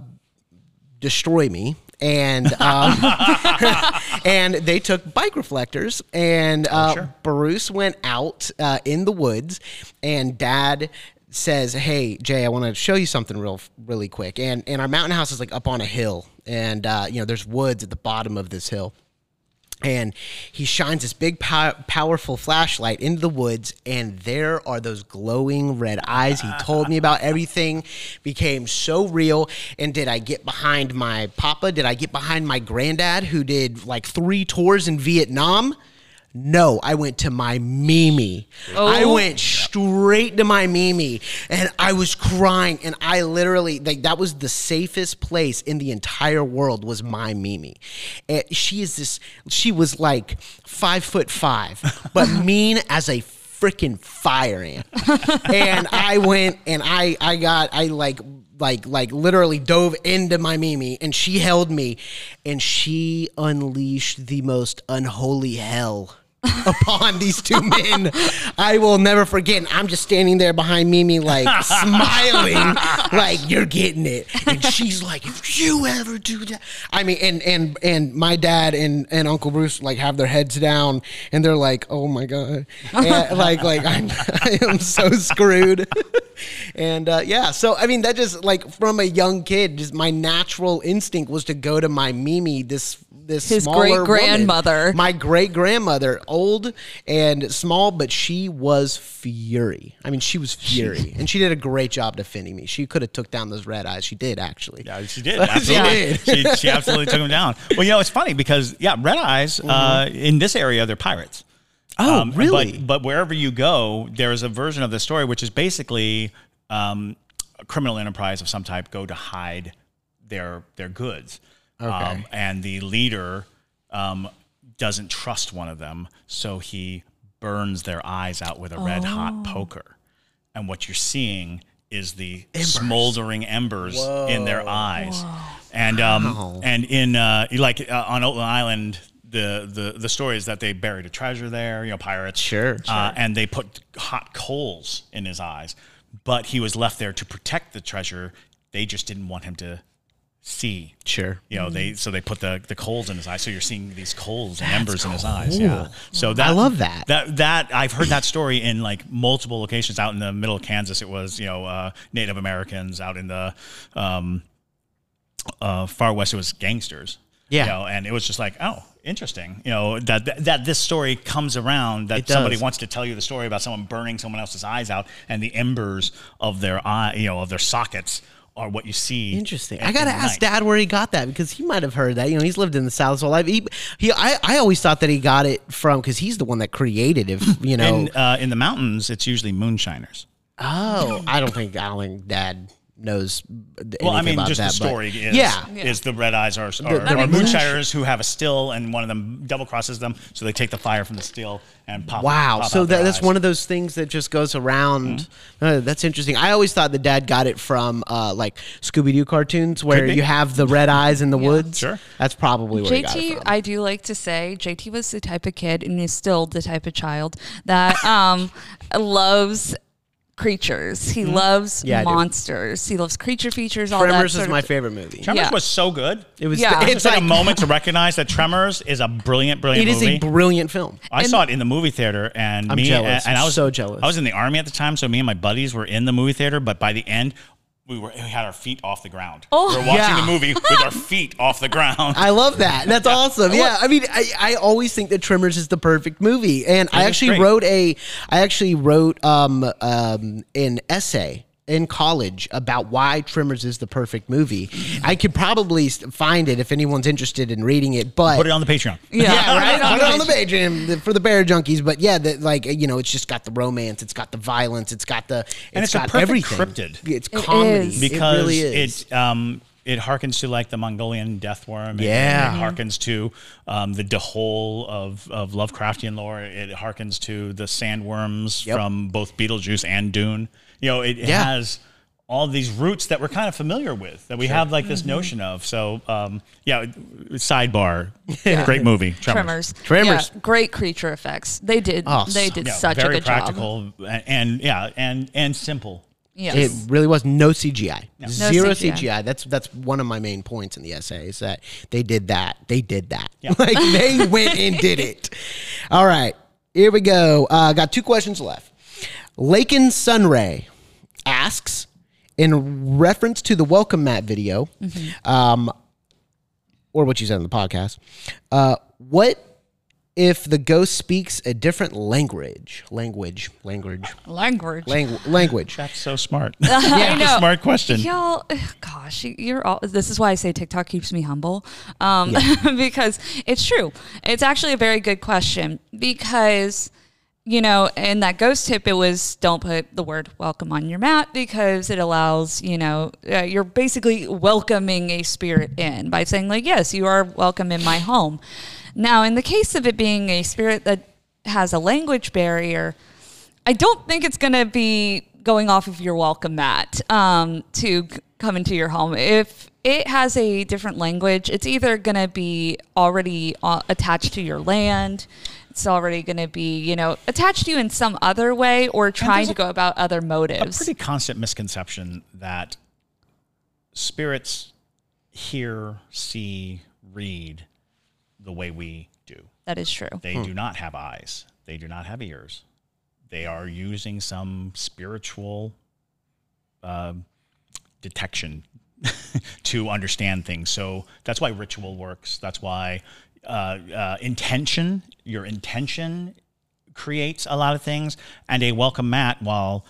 destroy me and um, and they took bike reflectors and oh, uh, oh, sure. Bruce went out uh, in the woods and dad says hey Jay I want to show you something real really quick. And and our mountain house is like up on a hill. And uh, you know there's woods at the bottom of this hill. And he shines this big pow- powerful flashlight into the woods and there are those glowing red eyes. He told me about everything became so real. And did i get behind my papa? Did i get behind my granddad who did like three tours in vietnam no, I went to my Mimi. Oh. I went straight to my Mimi and I was crying and I literally like that was the safest place in the entire world was my Mimi. And she is this she was like five foot five, but mean as a freaking fire ant. and I went and I I got I like like like literally dove into my Mimi and she held me and she unleashed the most unholy hell upon these two men. I will never forget. And I'm just standing there behind Mimi, like smiling, like you're getting it. And she's like, if you ever do that, I mean, and and and my dad and and Uncle Bruce like have their heads down, and they're like, oh my god, and, like like I'm I am so screwed. and uh, yeah, so I mean, that just like from a young kid, just my natural instinct was to go to my Mimi, this this His smaller great-grandmother. my great grandmother, old and small, but she was fury. I mean, she was fury, and she did a great job defending me. She could have took down those red eyes. She did actually. Yeah, she did. She Absolutely. did. she, she absolutely took them down. Well, you know, it's funny because, yeah, Red Eyes, uh, in this area, they're pirates. Mm-hmm. Um, Oh, really? But, but wherever you go, there is a version of the story which is basically um, a criminal enterprise of some type go to hide their their goods. Um, and the leader um, doesn't trust one of them, so he burns their eyes out with a red hot poker. And what you're seeing is the smoldering embers in their eyes. And um, and in uh, like uh, on Oatland Island, the, the the story is that they buried a treasure there. You know, pirates. Sure, Uh, and they put hot coals in his eyes, but he was left there to protect the treasure. They just didn't want him to see. Sure. You know, they so they put the, the coals in his eyes. So you're seeing these coals and embers in his eyes. Yeah. So that I love that. That that I've heard that story in like multiple locations out in the middle of Kansas. It was you know uh, Native Americans out in the um, uh, far west. It was gangsters. Yeah. You know, and it was just like oh. Interesting, you know that, that that this story comes around that somebody wants to tell you the story about someone burning someone else's eyes out, and the embers of their eye, you know, of their sockets are what you see. Interesting. I gotta ask night. Dad where he got that because he might have heard that. You know, he's lived in the South his whole life. He, he I, I always thought that he got it from because he's the one that created. If you know, In uh, in the mountains, it's usually moonshiners. oh, I don't think I don't think Dad knows. Anything Well, I mean, about just that, the but- story is yeah. is the red eyes are, are, the are moonsh- moonshiners who have a still, and one of them double crosses them, so they take the fire from the still and pop. Wow. pop So out their that, that's eyes. Mm-hmm. one of those things that just goes around. Uh, that's interesting. I always thought the dad got it from uh, like Scooby Doo cartoons where you have the red eyes in the woods. Sure. That's probably where he got it JT, from. I do like to say, JT was the type of kid, and is still the type of child that um, loves creatures. He loves Mm-hmm. Yeah, I do. monsters. He loves creature features. All Tremors that is sort my of- favorite movie. Tremors Yeah. was so good. It was. Yeah. It's It's like, like a moment to recognize that Tremors is a brilliant, brilliant It is movie. a brilliant film. I saw it in the movie theater, and I'm me jealous. and I I'm was so jealous. I was in the army at the time, so me and my buddies were in the movie theater. But by the end, we were we had our feet off the ground. Oh. we were watching Yeah. the movie with our feet off the ground. I love that. That's awesome. Yeah, I mean, I, I always think that Tremors is the perfect movie, and I actually great. wrote a I actually wrote um, um, an essay in college about why Tremors is the perfect movie. I could probably find it if anyone's interested in reading it, but Put it on the Patreon. Yeah, yeah, right. right Put it on the page and for the Parajunkies. But yeah, the, like you know, it's just got the romance, it's got the violence, it's got the And it's a got perfect everything. cryptid. It's comedy is. because it really is. it um it harkens to like the Mongolian death worm. It- Yeah. it, harkens to um, the Dhole of of Lovecraftian lore. It harkens to the sandworms Yep. from both Beetlejuice and Dune. You know, it, it Yeah. has all these roots that we're kind of familiar with that we have like Mm-hmm. this notion of. So um, yeah, sidebar, great movie, Tremors. Tremors. Tremors. Yeah, great creature effects. They did. Oh, they did Yeah, such a very good job. practical and, and yeah, and and simple. Yes. It really was no CGI, zero CGI. CGI. That's that's one of my main points in the essay is that they did that. They did that. Yeah. like they went and did it. All right, here we go. Uh, got two questions left. Lakin Sunray asks, in reference to the welcome mat video, um, or what you said in the podcast, uh, what if the ghost speaks a different language? Language, language, Language. langu- language. That's so smart. I know. smart question. Y'all, gosh, you- you're all. This is why I say TikTok keeps me humble, um, because it's true. It's actually a very good question because, you know, in that ghost tip, it was don't put the word welcome on your mat because it allows, you know, uh, you're basically welcoming a spirit in by saying like, yes, you are welcome in my home. Now, in the case of it being a spirit that has a language barrier. I don't think it's going to be going off of your welcome mat um, to c- come into your home. If it has a different language, it's either going to be already uh, attached to your land. It's already going to be, you know, attached to you in some other way or trying to go about other motives. a pretty constant misconception that spirits hear, see, read the way we do. that is true. They do not have eyes. They do not have ears. They are using some spiritual uh, detection to understand things. So that's why ritual works. That's why uh, uh, intention, your intention creates a lot of things. And a welcome mat, while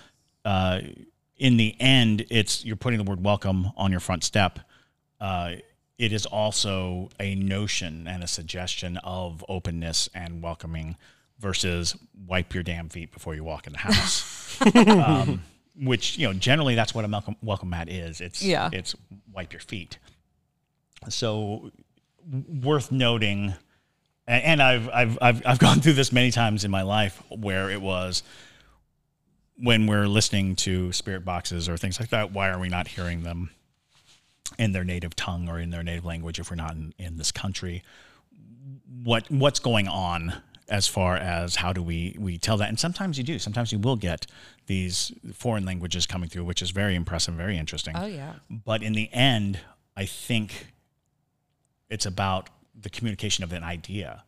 uh, in the end, it's you're putting the word welcome on your front step. Uh, it is also a notion and a suggestion of openness and welcoming versus wipe your damn feet before you walk in the house. um, which you know generally that's what a welcome, welcome mat is. It's Yeah. it's wipe your feet. So worth noting, and I've I've I've I've gone through this many times in my life where it was when we're listening to spirit boxes or things like that. Why are we not hearing them in their native tongue or in their native language if we're not in, in this country? What what's going on as far as how do we we tell that? And sometimes you do. Sometimes you will get these foreign languages coming through, which is very impressive, very interesting. Oh, yeah. But in the end, I think it's about the communication of an idea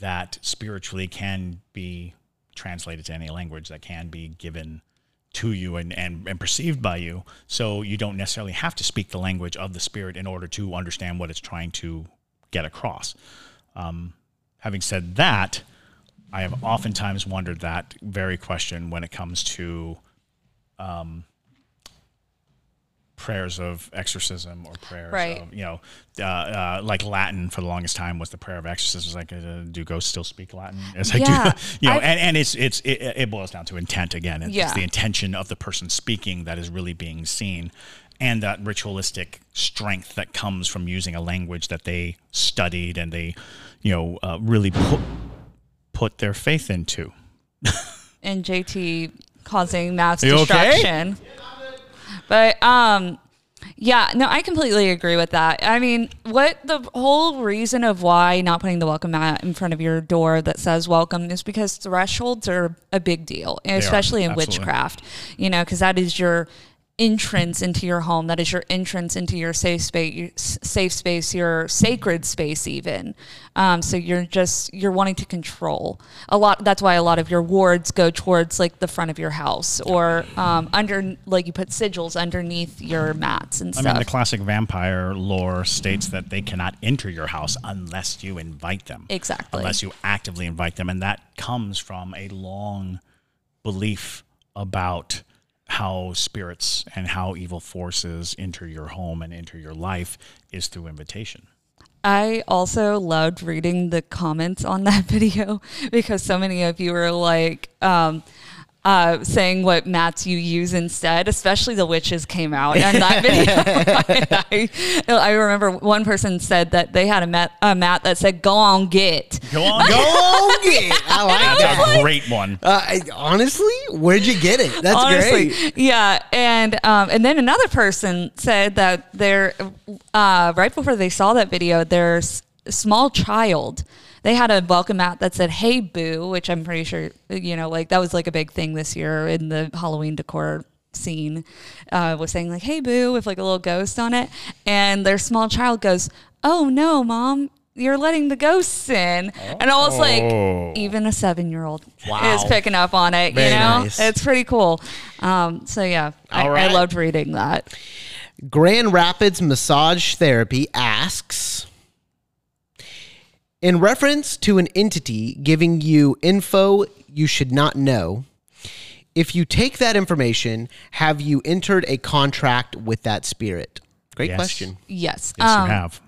that spiritually can be translated to any language that can be given to you and, and, and perceived by you. So you don't necessarily have to speak the language of the spirit in order to understand what it's trying to get across. Um, having said that, I have oftentimes wondered that very question when it comes to um, prayers of exorcism or prayers Right. of you know uh, uh, like Latin for the longest time was the prayer of exorcism. It's like uh, do ghosts still speak Latin? Like Yeah. do, you know, I've- and, and it's it's it, it boils down to intent again. It's Yeah. the intention of the person speaking that is really being seen. And that ritualistic strength that comes from using a language that they studied and they, you know, uh, really put put their faith into. and JT causing mass You okay? But um yeah, no, I completely agree with that. I mean, what the whole reason of why not putting the welcome mat in front of your door that says welcome is because thresholds are a big deal, especially in absolutely. witchcraft. You know, because that is your entrance into your home. That is your entrance into your safe space, safe space, your sacred space, even. Um, so you're just you're wanting to control a lot. That's why a lot of your wards go towards like the front of your house or um, under like you put sigils underneath your mats and stuff. I mean, the classic vampire lore states that they cannot enter your house unless you invite them. Exactly. Unless you actively invite them. And that comes from a long belief about how spirits and how evil forces enter your home and enter your life is through invitation. I also loved reading the comments on that video because so many of you were like um, uh, saying what mats you use instead, especially the witches came out in that video. I, I remember one person said that they had a mat, a mat that said "Go on, get." Go on, go. Oh, yeah. I like that. That's a great one. Uh, I- honestly, where'd you get it? That's Honestly, great. yeah, and um, and then another person said that their uh, right before they saw that video, their s- small child they had a welcome mat that said "Hey Boo," which I'm pretty sure you know, like that was like a big thing this year in the Halloween decor scene. Uh, was saying like "Hey Boo" with like a little ghost on it, and their small child goes, "Oh no, mom." You're letting the ghosts in, and I was Oh. like, even a seven-year-old Wow. is picking up on it. Very you know, nice. it's pretty cool. Um, so yeah, I, All I right. loved reading that. Grand Rapids Massage Therapy asks In reference to an entity giving you info you should not know, if you take that information, have you entered a contract with that spirit? Great Yes. question. Yes. Yes, Um, you have.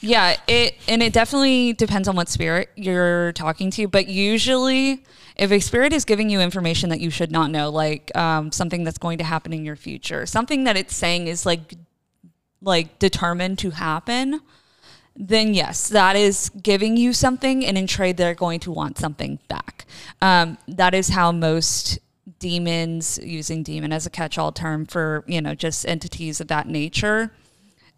Yeah, it and it definitely depends on what spirit you're talking to, but usually if a spirit is giving you information that you should not know, like um, something that's going to happen in your future, something that it's saying is like like determined to happen, then yes, that is giving you something, and in trade, they're going to want something back. Um, that is how most demons, using demon as a catch-all term for you know just entities of that nature,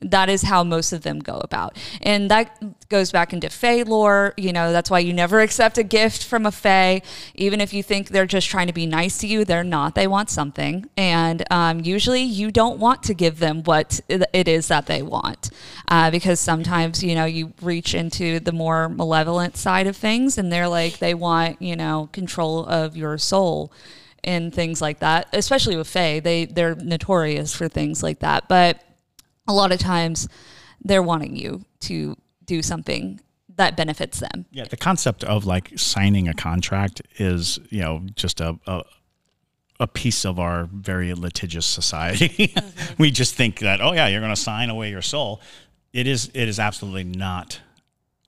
That is how most of them go about. And that goes back into Fae lore. You know, that's why you never accept a gift from a Fae. Even if you think they're just trying to be nice to you, they're not. They want something. And um, usually you don't want to give them what it is that they want. Uh, because sometimes, you know, you reach into the more malevolent side of things and they're like, they want, you know, control of your soul and things like that. Especially with Fae, they, they're notorious for things like that. But a lot of times they're wanting you to do something that benefits them. Yeah, the concept of like signing a contract is, you know, just a, a a piece of our very litigious society. Mm-hmm. we just think that, oh yeah, you're going to sign away your soul. It is it is absolutely not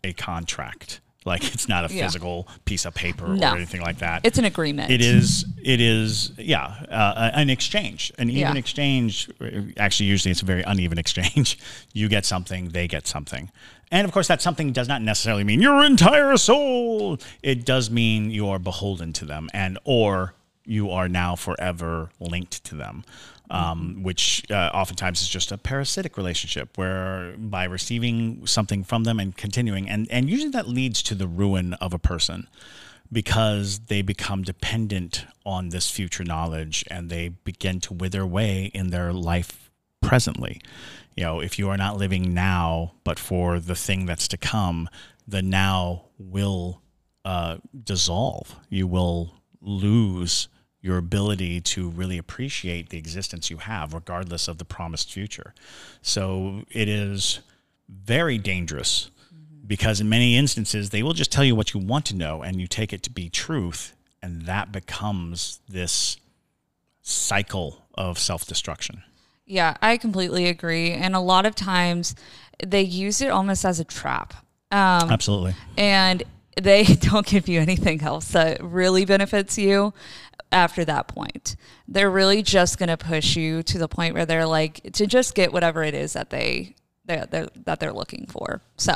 a contract. Like it's not a Yeah. physical piece of paper No. or anything like that. It's an agreement. It is. It is. Yeah, uh, an exchange, an even Yeah. exchange. Actually, usually it's a very uneven exchange. You get something, they get something, and of course, that something does not necessarily mean your entire soul. It does mean you are beholden to them, and or you are now forever linked to them. Um, which uh, oftentimes is just a parasitic relationship where by receiving something from them and continuing, and, and usually that leads to the ruin of a person because they become dependent on this future knowledge and they begin to wither away in their life presently. You know, if you are not living now, but for the thing that's to come, the now will uh, dissolve. You will lose your ability to really appreciate the existence you have, regardless of the promised future. So it is very dangerous because in many instances they will just tell you what you want to know and you take it to be truth and that becomes this cycle of self-destruction Yeah, I completely agree. And a lot of times they use it almost as a trap. Um, absolutely and they don't give you anything else that really benefits you after that point. They're really just going to push you to the point where they're like to just get whatever it is that they they're, they're, that they're looking for. So,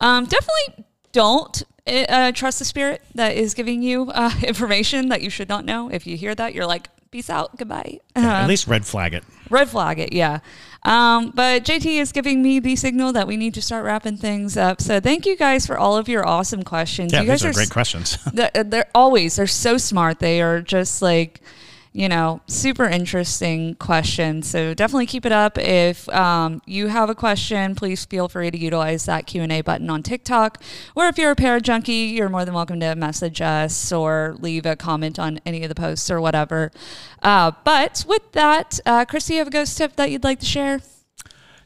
um, definitely don't uh, trust the spirit that is giving you uh, information that you should not know. If you hear that, you're like, peace out, goodbye. at least red flag it Red flag it, yeah. Um, but JT is giving me the signal that we need to start wrapping things up. So thank you guys for all of your awesome questions. yeah you guys are are great s- questions they're, they're always they're so smart. They are just like you know super interesting question. So definitely keep it up. If um, you have a question, please feel free to utilize that Q and A button on TikTok. Or if you're a Parajunkie, you're more than welcome to message us or leave a comment on any of the posts or whatever. Uh, but with that, uh, Christy, you have a ghost tip that you'd like to share?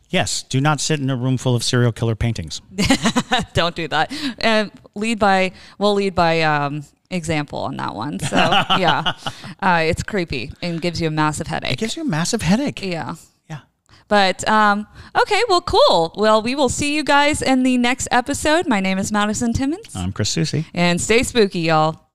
yes do not sit in a room full of serial killer paintings Don't do that. Uh, lead by we'll lead by um, example on that one. So yeah, uh, it's creepy and gives you a massive headache. it gives you a massive headache Yeah. yeah But um, okay, well, cool. Well, we will see you guys in the next episode. My name is Madison Timmons, i'm chris susie and stay spooky, y'all.